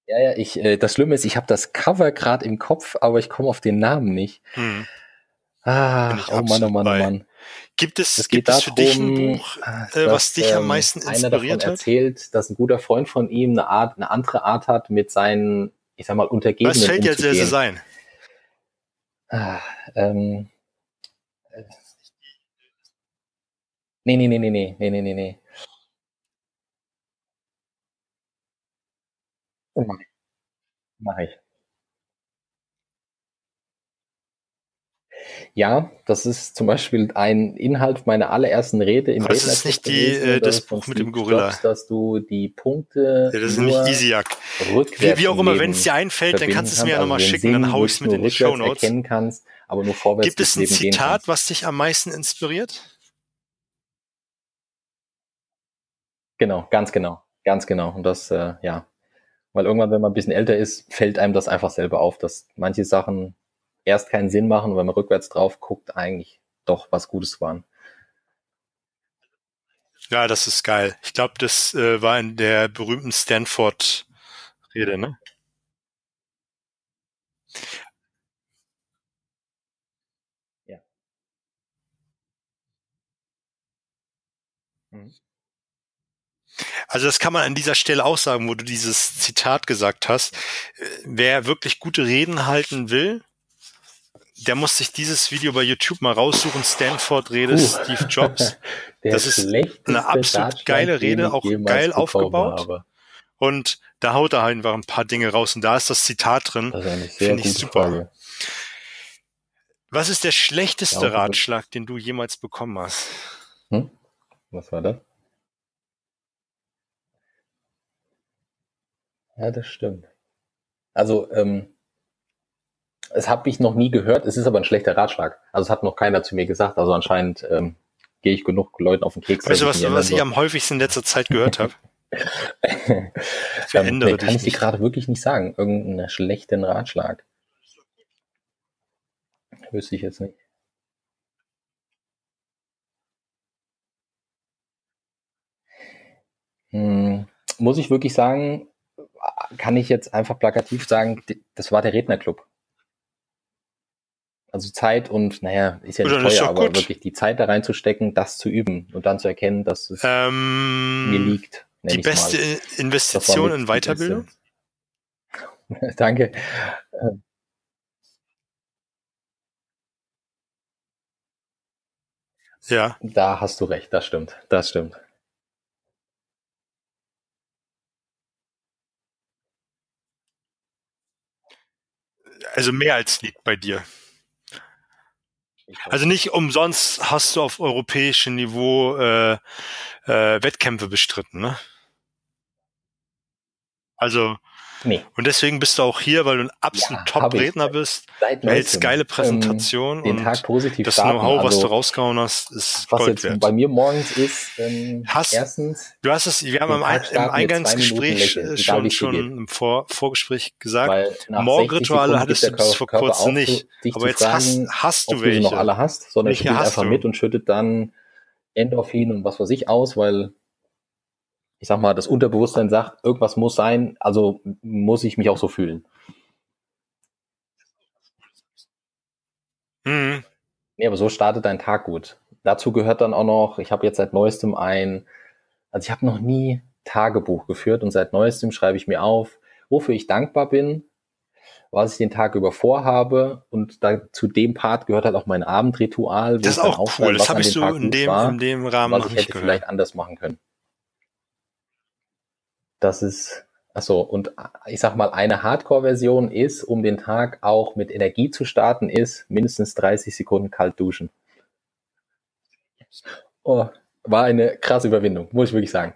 Ja, ja, ich, äh, das Schlimme ist, ich habe das Cover gerade im Kopf, aber ich komme auf den Namen nicht. Hm. Ah, oh Mann, oh Mann, oh Mann. Gibt es, es gibt es für dich ein Buch, äh, dass, was dich am ähm, meisten inspiriert einer hat? erzählt, dass ein guter Freund von ihm eine Art, eine andere Art hat, mit seinen, ich sag mal, Untergebenen Was fällt dir als erstes ein? Ah, ähm, nee, nee, nee, nee, nee, nee, nee, nee. Mach ich. Ja, das ist zum Beispiel ein Inhalt meiner allerersten Rede im Das ist nicht die, äh, das Buch mit dem Gorilla. Jobs, dass du die Punkte. Ja, das ist nicht Easyhack. Wie, wie auch immer, wenn es dir einfällt, dann kannst du es mir ja nochmal also schicken, Sinn, dann hau ich es mit in die Show Notes. erkennen kannst, aber nur vorwärts Gibt es ein Zitat, was dich am meisten inspiriert? Genau, ganz genau, ganz genau. Und das, äh, ja, weil irgendwann, wenn man ein bisschen älter ist, fällt einem das einfach selber auf, dass manche Sachen erst keinen Sinn machen und wenn man rückwärts drauf guckt, eigentlich doch was Gutes waren. Ja, das ist geil. Ich glaube, das äh, war in der berühmten Stanford-Rede, ne? Ja. Mhm. Also das kann man an dieser Stelle auch sagen, wo du dieses Zitat gesagt hast. Äh, wer wirklich gute Reden halten will, der muss sich dieses Video bei YouTube mal raussuchen. Stanford Rede uh, Steve Jobs. Das ist eine absolut geile Rede, auch geil aufgebaut. Habe. Und da haut er einfach ein paar Dinge raus. Und da ist das Zitat drin. Finde ich super. Frage. Was ist der schlechteste ja, Ratschlag, den du jemals bekommen hast? Hm? Was war das? Ja, das stimmt. Also, ähm, es habe ich noch nie gehört, es ist aber ein schlechter Ratschlag. Also es hat noch keiner zu mir gesagt. Also anscheinend ähm, gehe ich genug Leuten auf den Keks. Weißt du, was, was ich am häufigsten in letzter Zeit gehört habe? ähm, nee, kann ich dir gerade wirklich nicht sagen. Irgendeinen schlechten Ratschlag. Wüsste ich jetzt nicht. Hm, muss ich wirklich sagen, kann ich jetzt einfach plakativ sagen, das war der Rednerclub. Also Zeit und, naja, ist ja nicht Oder teuer, aber gut. wirklich die Zeit da reinzustecken, das zu üben und dann zu erkennen, dass es ähm, mir liegt. Die beste mal. Investition in Weiterbildung? Danke. Ja. Da hast du recht, das stimmt, das stimmt. Also mehr als liegt bei dir. Also nicht umsonst hast du auf europäischem Niveau äh, äh, Wettkämpfe bestritten, ne? Also Nee. Und deswegen bist du auch hier, weil du ein absolut ja, Top-Redner bist. Du hältst geile Präsentationen ähm, den Tag positiv das Know-how, was also, du rausgehauen hast, ist was Gold jetzt wert. bei mir morgens ist, ähm, hast, erstens. Du hast es, wir haben im, im Eingangsgespräch schon, schon im Vor Vorgespräch gesagt, Morgenrituale hattest du bis vor kurzem nicht. Aber jetzt fragen, hast, hast du welche. Du noch alle hast, sondern spielt einfach du? mit und schüttet dann Endorphin und was weiß ich aus, weil ich sag mal, das Unterbewusstsein sagt, irgendwas muss sein, also muss ich mich auch so fühlen. Mhm. Nee, aber so startet dein Tag gut. Dazu gehört dann auch noch, ich habe jetzt seit neuestem ein, also ich habe noch nie Tagebuch geführt und seit neuestem schreibe ich mir auf, wofür ich dankbar bin, was ich den Tag über vorhabe und da zu dem Part gehört halt auch mein Abendritual. Das ist auch cool, das habe ich so in dem, war, in dem Rahmen was ich hätte gehört. vielleicht anders machen können. Das ist, achso, und ich sag mal, eine Hardcore-Version ist, um den Tag auch mit Energie zu starten, ist mindestens 30 Sekunden kalt duschen. Oh, war eine krasse Überwindung, muss ich wirklich sagen.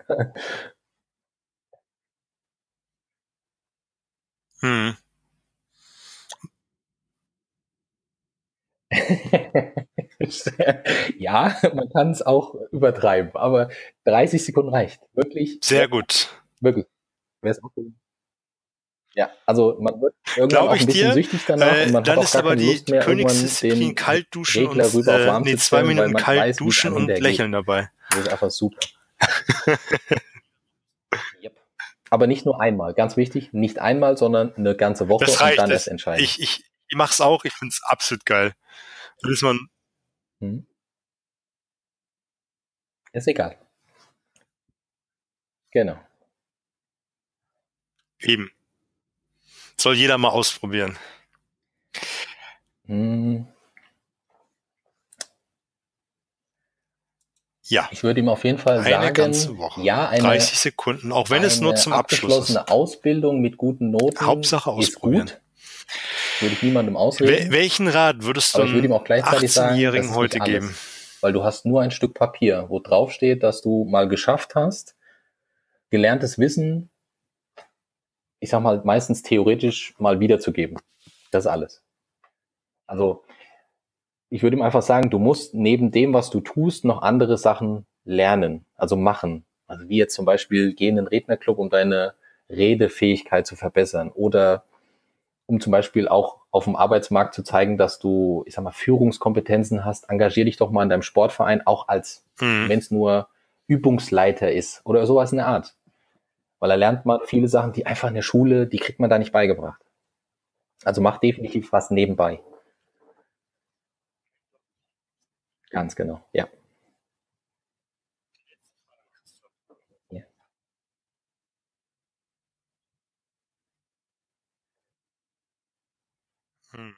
Hm. ja, man kann es auch übertreiben, aber 30 Sekunden reicht. Wirklich. Sehr gut. Wirklich. Ja, also man wird irgendwann auch ein bisschen dir, süchtig danach äh, und man dann hat auch ist gar aber die Lust mehr, Königsdisziplin kalt duschen und äh, nee, zwei Minuten kalt weiß, duschen und lächeln geht. dabei. Das ist einfach super. yep. Aber nicht nur einmal, ganz wichtig, nicht einmal, sondern eine ganze Woche das reicht und dann erst entscheiden. Ich, ich, ich mach's auch, ich find's absolut geil. Das ist man. Hm. Ist egal. Genau. Eben. Soll jeder mal ausprobieren. Hm. Ja. Ich würde ihm auf jeden Fall eine sagen, ganze Woche. ja, eine 30 Sekunden, auch wenn es nur zum Abschluss ist. Ausbildung mit guten Noten Hauptsache ausprobieren. Ist gut. Würde ich niemandem ausreden. welchen Rat würdest du einem 18-Jährigen heute geben? Weil du hast nur ein Stück Papier, wo drauf steht, dass du mal geschafft hast, gelerntes Wissen, ich sag mal, meistens theoretisch mal wiederzugeben. Das ist alles. Also ich würde ihm einfach sagen, du musst neben dem, was du tust, noch andere Sachen lernen, also machen. Also wie jetzt zum Beispiel geh in den Rednerclub, um deine Redefähigkeit zu verbessern oder um zum Beispiel auch auf dem Arbeitsmarkt zu zeigen, dass du, ich sag mal, Führungskompetenzen hast, engagier dich doch mal in deinem Sportverein, auch als, mhm. wenn es nur Übungsleiter ist oder sowas in der Art. Weil da lernt man viele Sachen, die einfach in der Schule, die kriegt man da nicht beigebracht. Also mach definitiv was nebenbei. Ganz genau, ja. ja. Hm.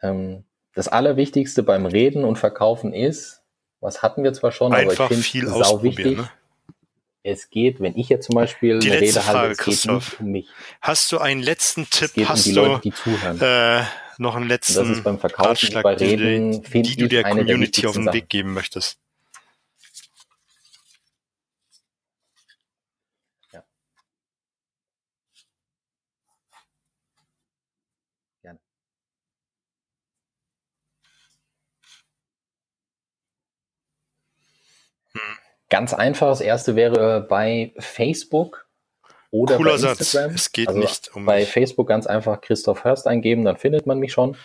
Ähm, das Allerwichtigste beim Reden und Verkaufen ist, was hatten wir zwar schon, Einfach aber ich finde es sau wichtig. Ne? Es geht, wenn ich jetzt zum Beispiel die eine letzte Rede halte, Frage, es Christoph. geht nicht um mich. Hast du einen letzten Tipp? Es geht Hast um die du Leute, die zuhören. äh, noch einen letzten das ist beim Verkaufen, Ratschlag, bei die, Reden, die, finde die du der Community auf den Weg geben möchtest? Ganz einfach. Das erste wäre bei Facebook oder Cooler bei Satz. Instagram. Es geht also nicht um bei mich. Facebook ganz einfach Christoph Hörst eingeben, dann findet man mich schon.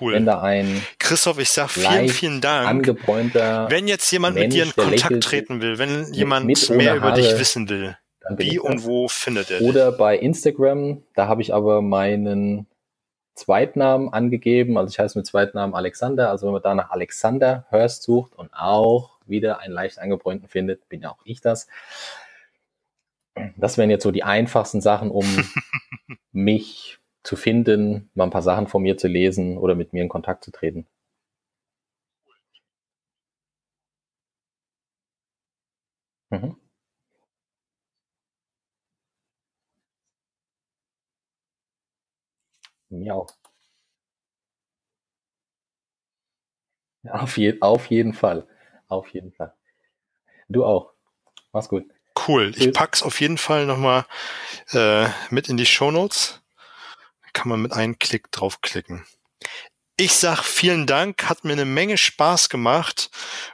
Cool. Wenn da ein Christoph, ich sag vielen, vielen Dank. angebräunter Wenn jetzt jemand mit Mensch, dir in Kontakt treten will, wenn jemand mit mehr über dich wissen will, wie und das. wo findet er dich? Oder bei Instagram, da habe ich aber meinen Zweitnamen angegeben. Also ich heiße mit Zweitnamen Alexander. Also wenn man da nach Alexander Hörst sucht und auch wieder einen leicht angebräunten findet, bin ja auch ich das. Das wären jetzt so die einfachsten Sachen, um mich zu finden, mal ein paar Sachen von mir zu lesen oder mit mir in Kontakt zu treten. Mhm. Mir auch. Auf, je auf jeden Fall. Auf jeden Fall. Du auch. Mach's gut. Cool. Ich Tschüss. pack's auf jeden Fall nochmal äh, mit in die Shownotes. Kann man mit einem Klick draufklicken. Ich sag vielen Dank, hat mir eine Menge Spaß gemacht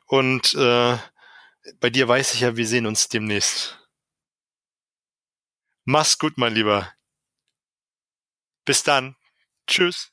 und äh, bei dir weiß ich ja, wir sehen uns demnächst. Mach's gut, mein Lieber. Bis dann. Tschüss.